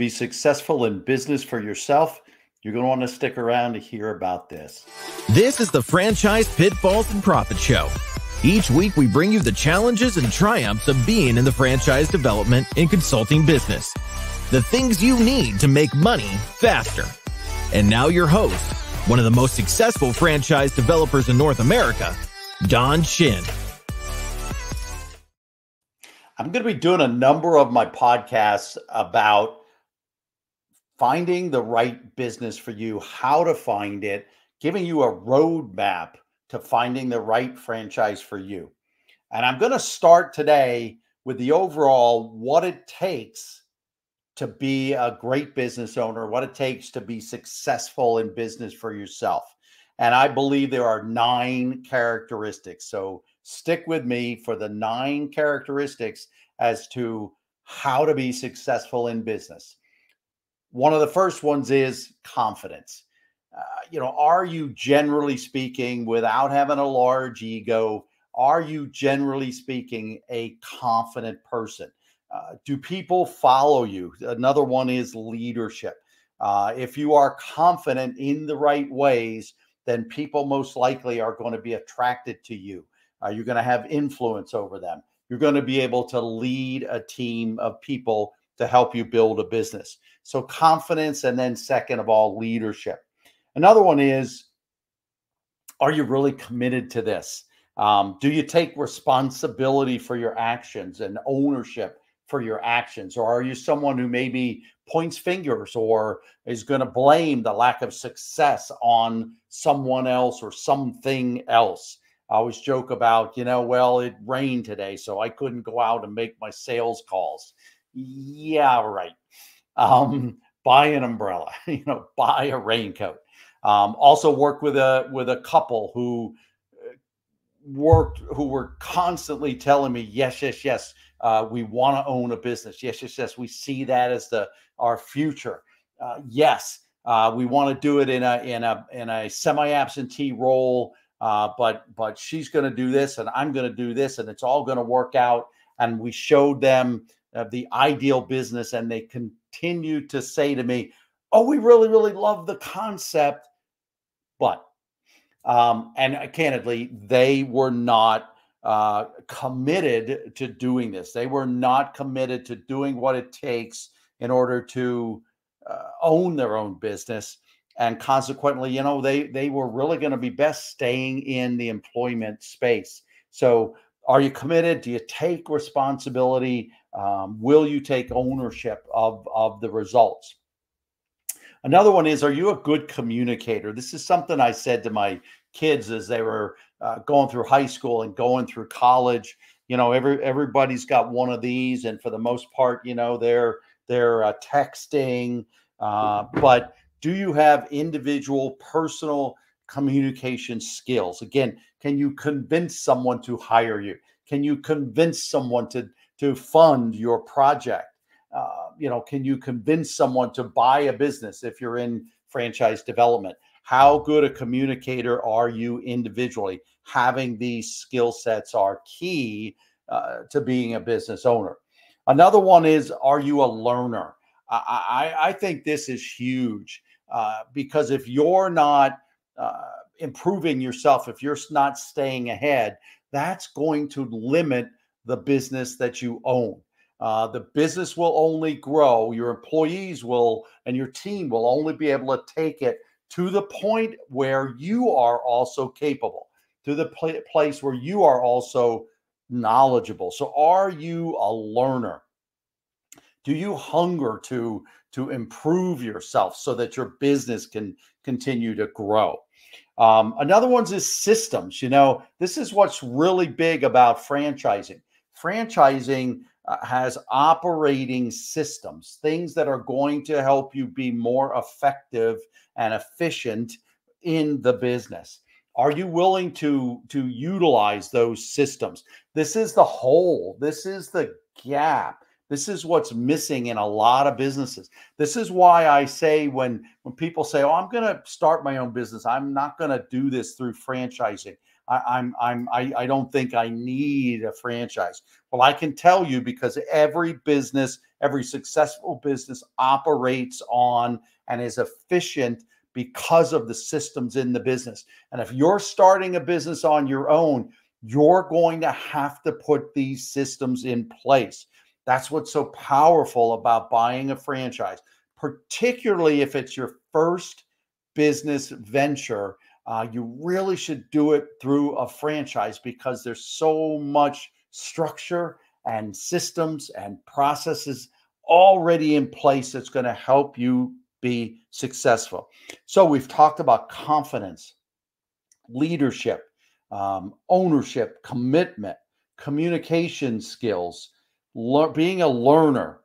be successful in business for yourself, you're going to want to stick around to hear about this. This is the Franchise Pitfalls and Profit Show. Each week, we bring you the challenges and triumphs of being in the franchise development and consulting business. The things you need to make money faster. And now, your host, one of the most successful franchise developers in North America, Don Shin. I'm going to be doing a number of my podcasts about finding the right business for you, how to find it, giving you a roadmap to finding the right franchise for you. And I'm going to start today with the overall what it takes to be a great business owner, what it takes to be successful in business for yourself. And I believe there are nine characteristics. So stick with me for the nine characteristics as to how to be successful in business. One of the first ones is confidence. Uh, you know, are you generally speaking, without having a large ego, are you generally speaking a confident person? Uh, do people follow you? Another one is leadership. Uh, if you are confident in the right ways, then people most likely are going to be attracted to you. Uh, you're going to have influence over them. You're going to be able to lead a team of people to help you build a business. So, confidence, and then second of all, leadership. Another one is Are you really committed to this? Um, do you take responsibility for your actions and ownership for your actions? Or are you someone who maybe points fingers or is going to blame the lack of success on someone else or something else? I always joke about, you know, well, it rained today, so I couldn't go out and make my sales calls. Yeah, right. Um, buy an umbrella, you know, buy a raincoat. Um, also work with a with a couple who uh, worked who were constantly telling me, yes, yes, yes, uh, we want to own a business. Yes, yes, yes, we see that as the our future. Uh, yes, uh, we want to do it in a in a in a semi absentee role. Uh, but but she's going to do this, and I'm going to do this, and it's all going to work out. And we showed them uh, the ideal business, and they continue to say to me, "Oh, we really, really love the concept, but," um, and uh, candidly, they were not uh, committed to doing this. They were not committed to doing what it takes in order to uh, own their own business, and consequently, you know, they they were really going to be best staying in the employment space. So are you committed? Do you take responsibility? Um, will you take ownership of, of the results? Another one is Are you a good communicator? This is something I said to my kids as they were uh, going through high school and going through college. You know, every everybody's got one of these, and for the most part, you know, they're they're uh, texting. Uh, but do you have individual, personal communication skills? Again, can you convince someone to hire you? Can you convince someone to to fund your project? Uh, you know, can you convince someone to buy a business if you're in franchise development? How good a communicator are you individually? Having these skill sets are key uh, to being a business owner. Another one is, are you a learner? I, I, I think this is huge uh, because if you're not improving yourself, if you're not staying ahead, that's going to limit the business that you own. Uh, the business will only grow, your employees will, and your team will only be able to take it to the point where you are also capable, to the pl- place where you are also knowledgeable. So, are you a learner? Do you hunger to to improve yourself so that your business can continue to grow? Um, another one's is systems. You know, this is what's really big about franchising. Franchising uh, has operating systems, things that are going to help you be more effective and efficient in the business. Are you willing to to utilize those systems? This is the hole. This is the gap this is what's missing in a lot of businesses. This is why I say when when people say, "Oh, I'm going to start my own business. I'm not going to do this through franchising. I, I'm I'm I, I don't think I need a franchise. Well, I can tell you because every business, every successful business operates on and is efficient because of the systems in the business. And if you're starting a business on your own, you're going to have to put these systems in place. That's what's so powerful about buying a franchise, particularly if it's your first business venture. Uh, you really should do it through a franchise because there's so much structure and systems and processes already in place that's going to help you be successful. So, we've talked about confidence, leadership, um, ownership, commitment, communication skills, le- being a learner,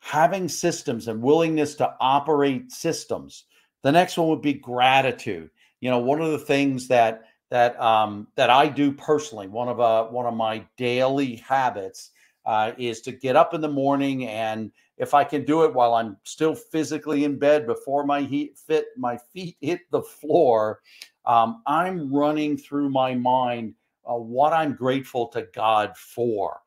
having systems and willingness to operate systems. The next one would be gratitude. You know, one of the things that that um, that I do personally, one of uh, one of my daily habits uh, is to get up in the morning and if I can do it while I'm still physically in bed before my heat fit my feet hit the floor, um, I'm running through my mind uh, what I'm grateful to God for.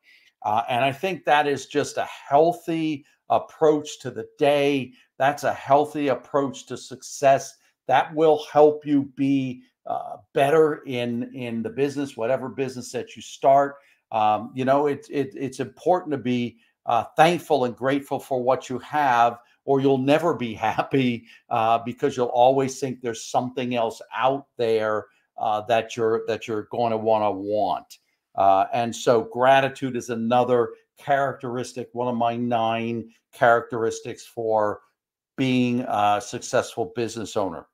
Uh, and I think that is just a healthy approach to the day. That's a healthy approach to success. That will help you be uh, better in in the business, whatever business that you start. Um, you know, it's it, it's important to be uh, thankful and grateful for what you have, or you'll never be happy uh, because you'll always think there's something else out there uh, that you're that you're going to want to want. Uh, and so, gratitude is another characteristic, one of my nine characteristics for being a successful business owner.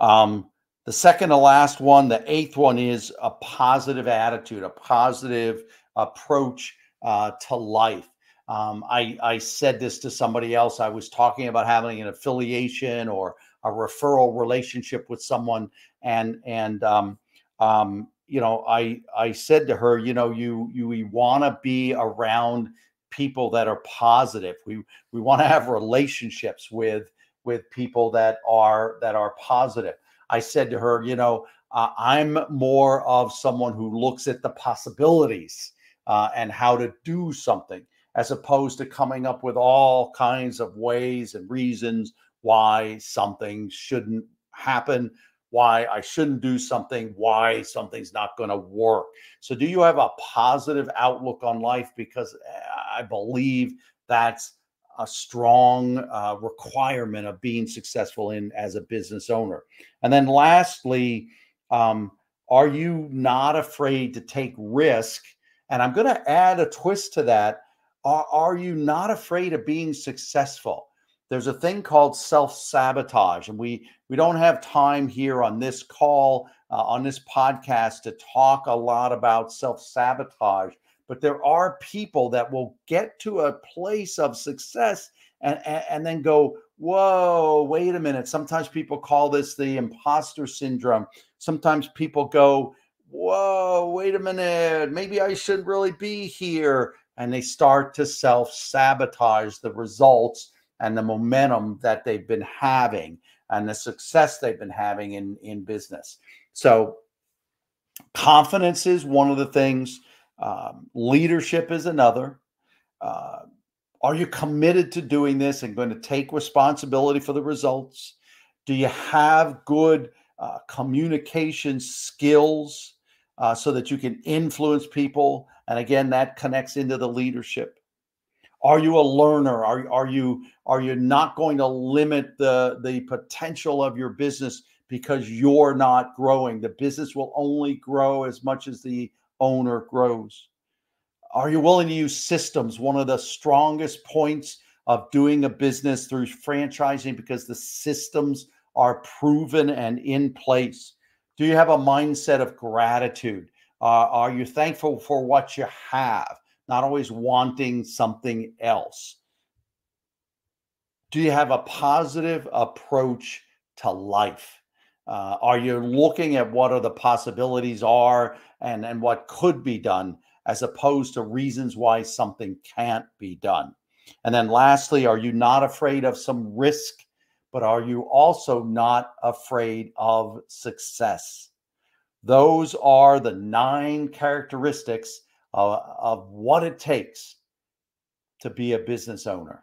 Um, the second to last one, the eighth one, is a positive attitude, a positive approach uh, to life. Um, I, I said this to somebody else. I was talking about having an affiliation or a referral relationship with someone, and and um, um, you know, I I said to her, you know, you you want to be around people that are positive. We we want to have relationships with with people that are that are positive. I said to her, you know, uh, I'm more of someone who looks at the possibilities uh, and how to do something, as opposed to coming up with all kinds of ways and reasons why something shouldn't happen, why I shouldn't do something, why something's not going to work. So, do you have a positive outlook on life? Because eh, I believe that's a strong uh, requirement of being successful in as a business owner. And then, lastly, um, are you not afraid to take risk and I'm going to add a twist to that. Are, are you not afraid of being successful? There's a thing called self sabotage, and we we don't have time here on this call uh, on this podcast to talk a lot about self sabotage. But there are people that will get to a place of success and, and, and then go, whoa, wait a minute. Sometimes people call this the imposter syndrome. Sometimes people go, whoa, wait a minute, maybe I shouldn't really be here. And they start to self sabotage the results and the momentum that they've been having and the success they've been having in, in business. So, confidence is one of the things, um, leadership is another. Uh, are you committed to doing this and going to take responsibility for the results? Do you have good uh, communication skills? uh, so that you can influence people. And again, that connects into the leadership. Are you a learner? Are, are you are you not going to limit the the potential of your business because you're not growing? The business will only grow as much as the owner grows. Are you willing to use systems? One of the strongest points of doing a business through franchising because the systems are proven and in place. Do you have a mindset of gratitude? Uh, are you thankful for what you have, not always wanting something else? Do you have a positive approach to life? Uh, are you looking at what are the possibilities are and, and what could be done as opposed to reasons why something can't be done? And then lastly, are you not afraid of some risk but are you also not afraid of success? Those are the nine characteristics uh, of what it takes to be a business owner.